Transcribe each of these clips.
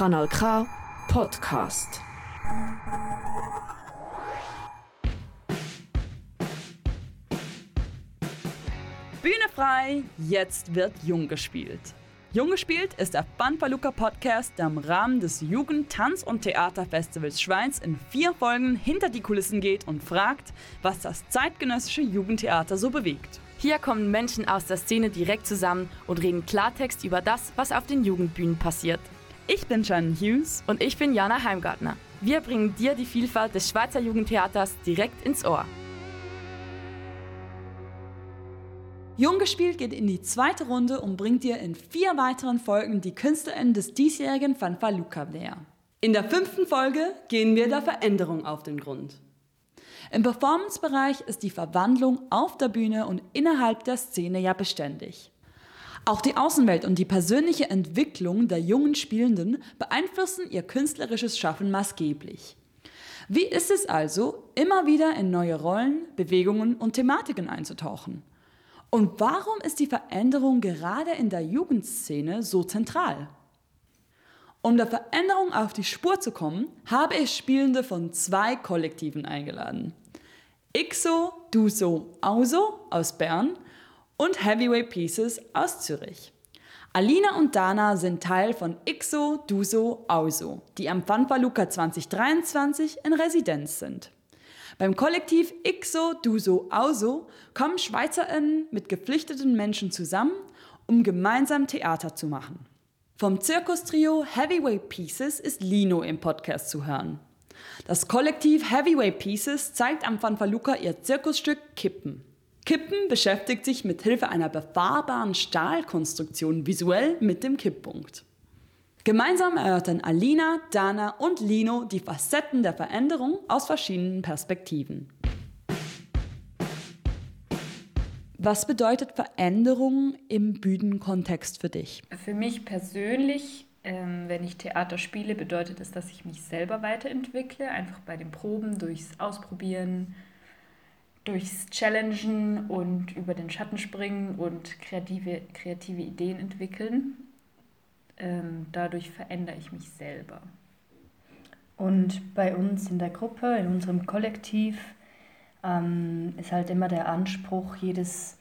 Kanal K Podcast. Bühne frei, jetzt wird Jung gespielt. Jung gespielt ist der Banpaluca Podcast, der im Rahmen des Jugend-, Tanz- und Theaterfestivals Schweins in vier Folgen hinter die Kulissen geht und fragt, was das zeitgenössische Jugendtheater so bewegt. Hier kommen Menschen aus der Szene direkt zusammen und reden Klartext über das, was auf den Jugendbühnen passiert. Ich bin Shannon Hughes und ich bin Jana Heimgartner. Wir bringen dir die Vielfalt des Schweizer Jugendtheaters direkt ins Ohr. Jung gespielt geht in die zweite Runde und bringt dir in vier weiteren Folgen die KünstlerInnen des diesjährigen Fanfaluca näher. In der fünften Folge gehen wir der Veränderung auf den Grund. Im Performance-Bereich ist die Verwandlung auf der Bühne und innerhalb der Szene ja beständig. Auch die Außenwelt und die persönliche Entwicklung der jungen Spielenden beeinflussen ihr künstlerisches Schaffen maßgeblich. Wie ist es also, immer wieder in neue Rollen, Bewegungen und Thematiken einzutauchen? Und warum ist die Veränderung gerade in der Jugendszene so zentral? Um der Veränderung auf die Spur zu kommen, habe ich Spielende von zwei Kollektiven eingeladen. Ixo, Duso, Auso aus Bern und Heavyweight Pieces aus Zürich. Alina und Dana sind Teil von Ixo, Duso, Auso, die am Fanfaluca 2023 in Residenz sind. Beim Kollektiv Ixo, Duso, Auso kommen SchweizerInnen mit geflüchteten Menschen zusammen, um gemeinsam Theater zu machen. Vom Zirkustrio Heavyweight Pieces ist Lino im Podcast zu hören. Das Kollektiv Heavyweight Pieces zeigt am Fanfaluca ihr Zirkusstück Kippen. Kippen beschäftigt sich mit Hilfe einer befahrbaren Stahlkonstruktion visuell mit dem Kipppunkt. Gemeinsam erörtern Alina, Dana und Lino die Facetten der Veränderung aus verschiedenen Perspektiven. Was bedeutet Veränderung im Bühnenkontext für dich? Für mich persönlich, ähm, wenn ich Theater spiele, bedeutet es, dass ich mich selber weiterentwickle, einfach bei den Proben, durchs Ausprobieren, durchs Challengen und über den Schatten springen und kreative, kreative Ideen entwickeln ähm, dadurch verändere ich mich selber. Und bei uns in der Gruppe, in unserem Kollektiv, ähm, ist halt immer der Anspruch, jedes,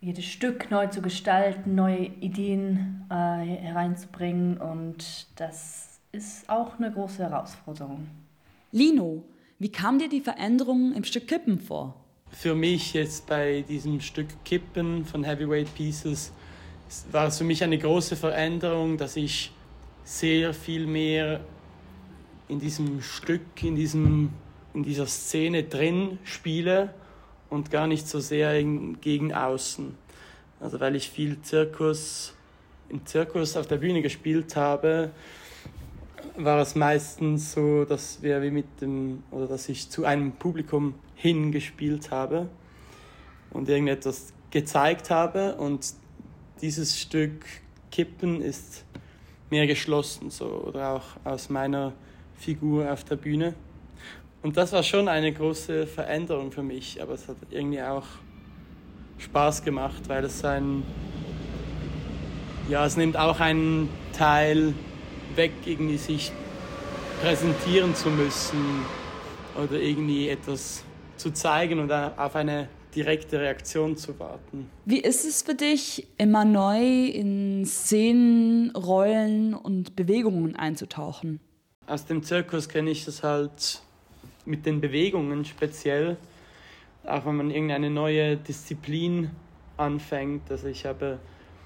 jedes Stück neu zu gestalten, neue Ideen äh, hereinzubringen. Und das ist auch eine große Herausforderung. Lino, wie kam dir die Veränderung im Stück Kippen vor? Für mich jetzt bei diesem Stück Kippen von Heavyweight Pieces war es für mich eine große Veränderung, dass ich sehr viel mehr in diesem Stück, in, diesem, in dieser Szene drin spiele und gar nicht so sehr gegen außen. Also weil ich viel Zirkus, im Zirkus auf der Bühne gespielt habe, war es meistens so, dass wir wie mit dem, oder dass ich zu einem Publikum hingespielt habe und irgendetwas gezeigt habe und dieses Stück Kippen ist mehr geschlossen, so, oder auch aus meiner Figur auf der Bühne. Und das war schon eine große Veränderung für mich, aber es hat irgendwie auch Spaß gemacht, weil es ein, ja, es nimmt auch einen Teil weg, irgendwie sich präsentieren zu müssen oder irgendwie etwas zu zeigen und auf eine direkte Reaktion zu warten. Wie ist es für dich, immer neu in Szenen, Rollen und Bewegungen einzutauchen? Aus dem Zirkus kenne ich das halt mit den Bewegungen speziell. Auch wenn man irgendeine neue Disziplin anfängt. Also ich habe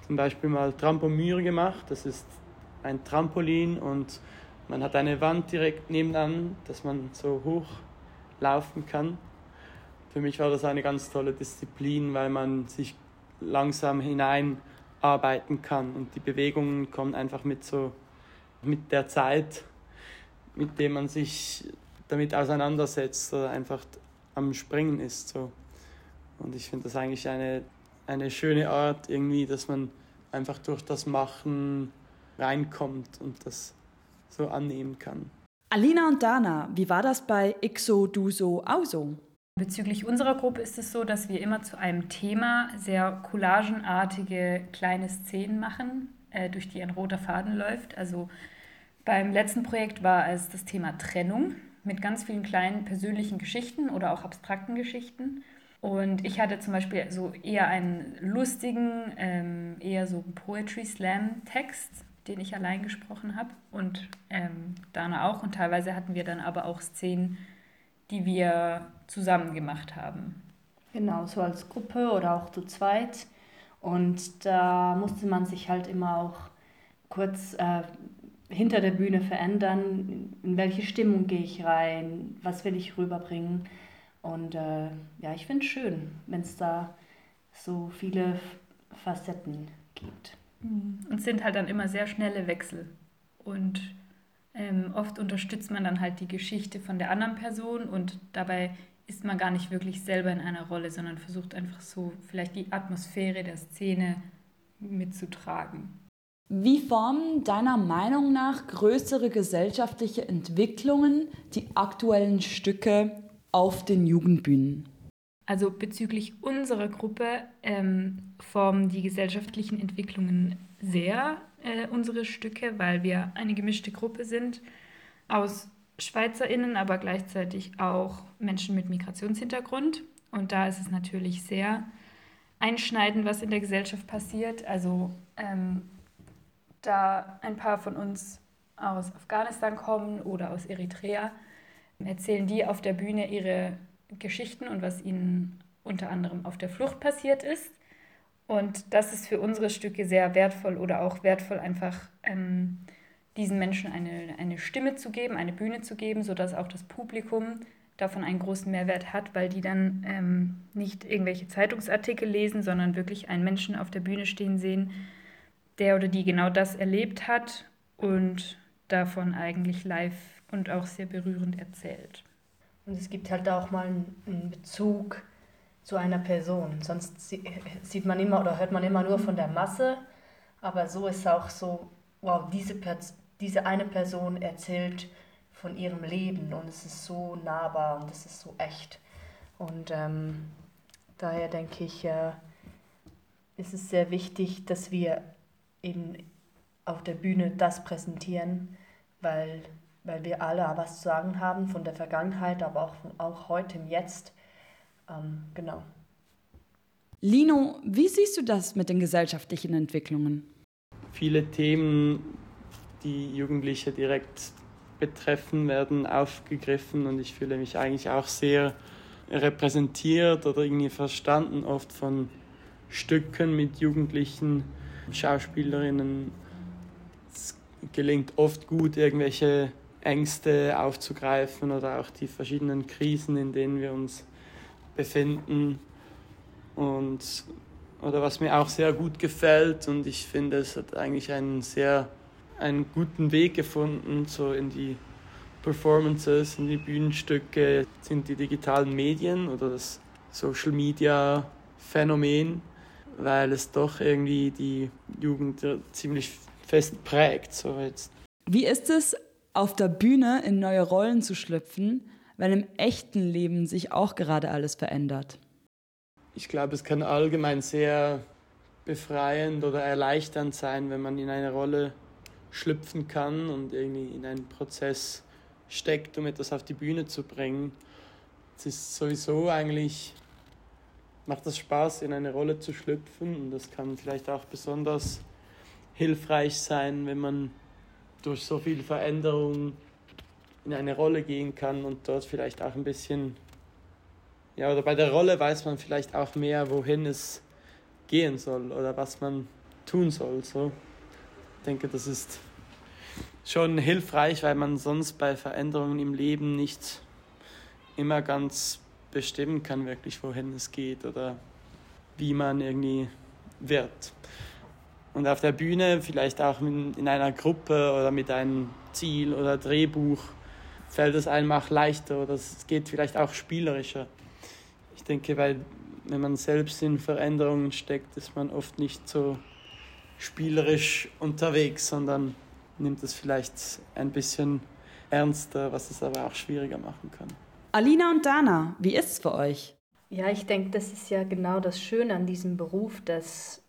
zum Beispiel mal Trampomyre gemacht. Das ist ein Trampolin und man hat eine Wand direkt nebenan, dass man so hoch laufen kann für mich war das eine ganz tolle Disziplin, weil man sich langsam hineinarbeiten kann und die Bewegungen kommen einfach mit so mit der Zeit, mit dem man sich damit auseinandersetzt oder einfach am Springen ist so. Und ich finde das eigentlich eine, eine schöne Art irgendwie, dass man einfach durch das Machen reinkommt und das so annehmen kann. Alina und Dana, wie war das bei Ixo, Duso, Auso? Bezüglich unserer Gruppe ist es so, dass wir immer zu einem Thema sehr collagenartige kleine Szenen machen, äh, durch die ein roter Faden läuft. Also Beim letzten Projekt war es das Thema Trennung mit ganz vielen kleinen persönlichen Geschichten oder auch abstrakten Geschichten. Und ich hatte zum Beispiel so eher einen lustigen, ähm, eher so Poetry Slam Text, den ich allein gesprochen habe und ähm, Dana auch. Und teilweise hatten wir dann aber auch Szenen, die wir zusammen gemacht haben. Genau, so als Gruppe oder auch zu zweit. Und da musste man sich halt immer auch kurz äh, hinter der Bühne verändern. In welche Stimmung gehe ich rein? Was will ich rüberbringen? Und äh, ja, ich finde es schön, wenn es da so viele Facetten gibt. Mhm. Und es sind halt dann immer sehr schnelle Wechsel. Und ähm, oft unterstützt man dann halt die Geschichte von der anderen Person und dabei ist man gar nicht wirklich selber in einer Rolle, sondern versucht einfach so vielleicht die Atmosphäre der Szene mitzutragen. Wie formen deiner Meinung nach größere gesellschaftliche Entwicklungen die aktuellen Stücke auf den Jugendbühnen? Also bezüglich unserer Gruppe ähm, formen die gesellschaftlichen Entwicklungen sehr äh, unsere Stücke, weil wir eine gemischte Gruppe sind aus SchweizerInnen, aber gleichzeitig auch Menschen mit Migrationshintergrund. Und da ist es natürlich sehr einschneidend, was in der Gesellschaft passiert. Also ähm, da ein paar von uns aus Afghanistan kommen oder aus Eritrea, erzählen die auf der Bühne ihre Geschichten und was ihnen unter anderem auf der Flucht passiert ist. Und das ist für unsere Stücke sehr wertvoll oder auch wertvoll, einfach ähm, diesen Menschen eine, eine Stimme zu geben, eine Bühne zu geben, sodass auch das Publikum davon einen großen Mehrwert hat, weil die dann ähm, nicht irgendwelche Zeitungsartikel lesen, sondern wirklich einen Menschen auf der Bühne stehen sehen, der oder die genau das erlebt hat und davon eigentlich live und auch sehr berührend erzählt. Und es gibt halt auch mal einen Bezug zu einer Person. Sonst sieht man immer oder hört man immer nur von der Masse, aber so ist auch so, wow, diese, diese eine Person erzählt von ihrem Leben und es ist so nahbar und es ist so echt. Und ähm, daher denke ich, äh, ist es sehr wichtig, dass wir eben auf der Bühne das präsentieren, weil, weil wir alle was zu sagen haben von der Vergangenheit, aber auch, von, auch heute im Jetzt. Ähm, genau. Lino, wie siehst du das mit den gesellschaftlichen Entwicklungen? Viele Themen, die Jugendliche direkt betreffen, werden aufgegriffen und ich fühle mich eigentlich auch sehr repräsentiert oder irgendwie verstanden oft von Stücken mit Jugendlichen Schauspielerinnen. Es gelingt oft gut, irgendwelche Ängste aufzugreifen oder auch die verschiedenen Krisen, in denen wir uns befinden. Und, oder was mir auch sehr gut gefällt und ich finde, es hat eigentlich einen sehr einen guten Weg gefunden, so in die Performances, in die Bühnenstücke, sind die digitalen Medien oder das Social Media Phänomen weil es doch irgendwie die Jugend ziemlich fest prägt. So jetzt. Wie ist es, auf der Bühne in neue Rollen zu schlüpfen, weil im echten Leben sich auch gerade alles verändert? Ich glaube, es kann allgemein sehr befreiend oder erleichternd sein, wenn man in eine Rolle schlüpfen kann und irgendwie in einen Prozess steckt, um etwas auf die Bühne zu bringen. Es ist sowieso eigentlich macht es Spaß, in eine Rolle zu schlüpfen. Und das kann vielleicht auch besonders hilfreich sein, wenn man durch so viel Veränderung in eine Rolle gehen kann und dort vielleicht auch ein bisschen, ja, oder bei der Rolle weiß man vielleicht auch mehr, wohin es gehen soll oder was man tun soll. So. Ich denke, das ist schon hilfreich, weil man sonst bei Veränderungen im Leben nicht immer ganz bestimmen kann, wirklich wohin es geht oder wie man irgendwie wird. Und auf der Bühne, vielleicht auch in einer Gruppe oder mit einem Ziel oder Drehbuch, fällt es einem auch leichter oder es geht vielleicht auch spielerischer. Ich denke, weil wenn man selbst in Veränderungen steckt, ist man oft nicht so spielerisch unterwegs, sondern nimmt es vielleicht ein bisschen ernster, was es aber auch schwieriger machen kann. Alina und Dana, wie ist es für euch? Ja, ich denke, das ist ja genau das Schöne an diesem Beruf, dass,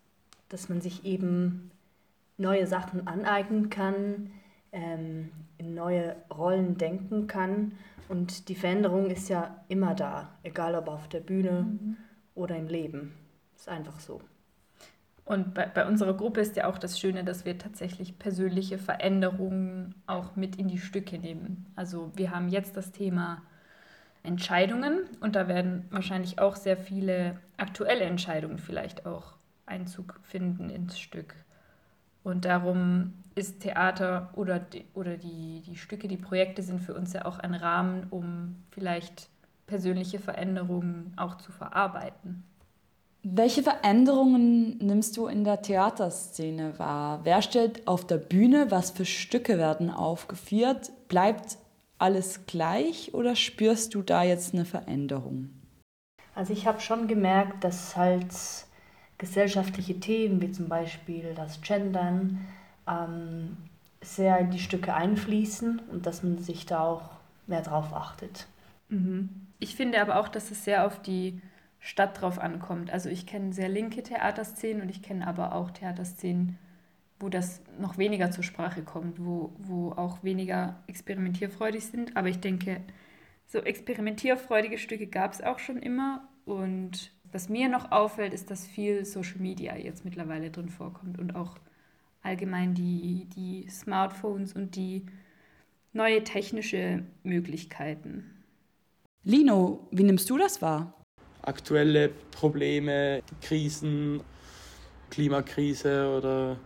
dass man sich eben neue Sachen aneignen kann, ähm, in neue Rollen denken kann. Und die Veränderung ist ja immer da, egal ob auf der Bühne mhm. oder im Leben. Ist einfach so. Und bei, bei unserer Gruppe ist ja auch das Schöne, dass wir tatsächlich persönliche Veränderungen auch mit in die Stücke nehmen. Also wir haben jetzt das Thema Entscheidungen und da werden wahrscheinlich auch sehr viele aktuelle Entscheidungen vielleicht auch Einzug finden ins Stück. Und darum ist Theater oder, die, oder die, die Stücke, die Projekte sind für uns ja auch ein Rahmen, um vielleicht persönliche Veränderungen auch zu verarbeiten. Welche Veränderungen nimmst du in der Theaterszene wahr? Wer stellt auf der Bühne? Was für Stücke werden aufgeführt? Bleibt alles gleich oder spürst du da jetzt eine Veränderung? Also ich habe schon gemerkt, dass halt gesellschaftliche Themen wie zum Beispiel das Gendern ähm, sehr in die Stücke einfließen und dass man sich da auch mehr drauf achtet. Mhm. Ich finde aber auch, dass es sehr auf die Stadt drauf ankommt. Also ich kenne sehr linke Theaterszenen und ich kenne aber auch Theaterszenen, wo das noch weniger zur Sprache kommt, wo, wo auch weniger experimentierfreudig sind. Aber ich denke, so experimentierfreudige Stücke gab es auch schon immer. Und was mir noch auffällt, ist, dass viel Social Media jetzt mittlerweile drin vorkommt und auch allgemein die, die Smartphones und die neue technische Möglichkeiten. Lino, wie nimmst du das wahr? aktuelle Probleme, Krisen, Klimakrise oder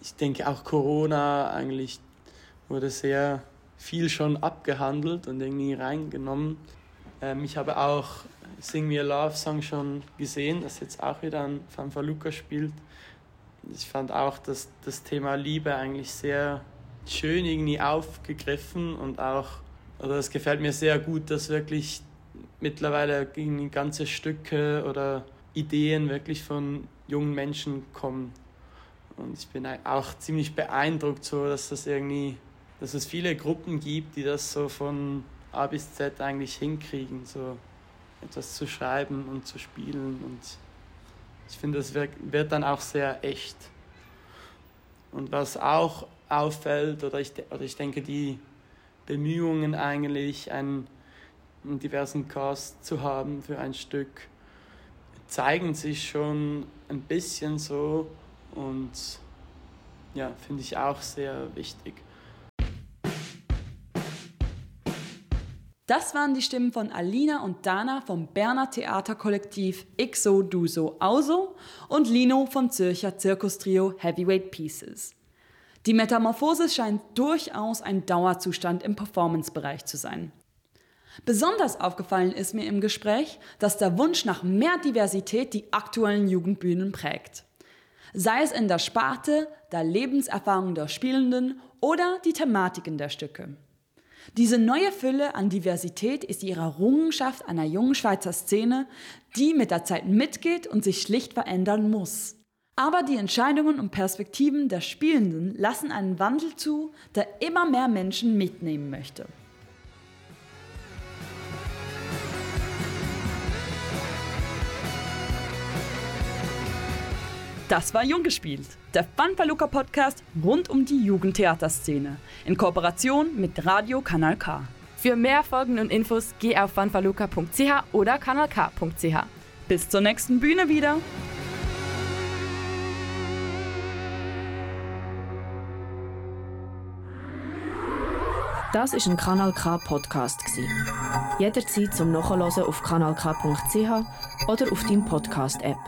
ich denke auch Corona eigentlich wurde sehr viel schon abgehandelt und irgendwie reingenommen. Ähm, ich habe auch Sing Me a Love Song schon gesehen, das jetzt auch wieder an Fanfaluca spielt. Ich fand auch, dass das Thema Liebe eigentlich sehr schön irgendwie aufgegriffen und auch, oder es gefällt mir sehr gut, dass wirklich mittlerweile ganze Stücke oder Ideen wirklich von jungen Menschen kommen. Und ich bin auch ziemlich beeindruckt, so, dass das irgendwie, dass es viele Gruppen gibt, die das so von A bis Z eigentlich hinkriegen, so etwas zu schreiben und zu spielen. Und ich finde, das wird, dann auch sehr echt. Und was auch auffällt, oder ich, oder ich denke, die Bemühungen eigentlich, ein einen diversen Cast zu haben für ein Stück, zeigen sich schon ein bisschen so und ja, finde ich auch sehr wichtig. Das waren die Stimmen von Alina und Dana vom Berner Theaterkollektiv Ixo Duso Auso und Lino vom Zürcher Zirkustrio Heavyweight Pieces. Die Metamorphose scheint durchaus ein Dauerzustand im Performance-Bereich zu sein. Besonders aufgefallen ist mir im Gespräch, dass der Wunsch nach mehr Diversität die aktuellen Jugendbühnen prägt. Sei es in der Sparte, der Lebenserfahrung der Spielenden oder die Thematiken der Stücke. Diese neue Fülle an Diversität ist die Errungenschaft einer jungen Schweizer Szene, die mit der Zeit mitgeht und sich schlicht verändern muss. Aber die Entscheidungen und Perspektiven der Spielenden lassen einen Wandel zu, der immer mehr Menschen mitnehmen möchte. Das war Jung gespielt, der Fanfaluca Podcast rund um die Jugendtheaterszene in Kooperation mit Radio Kanal K. Für mehr Folgen und Infos geh auf fanfaluca.ch oder kanalk.ch. Bis zur nächsten Bühne wieder. Das ist ein Kanal K Podcast Jederzeit zum Nachhören auf kanalk.ch oder auf deinem Podcast App.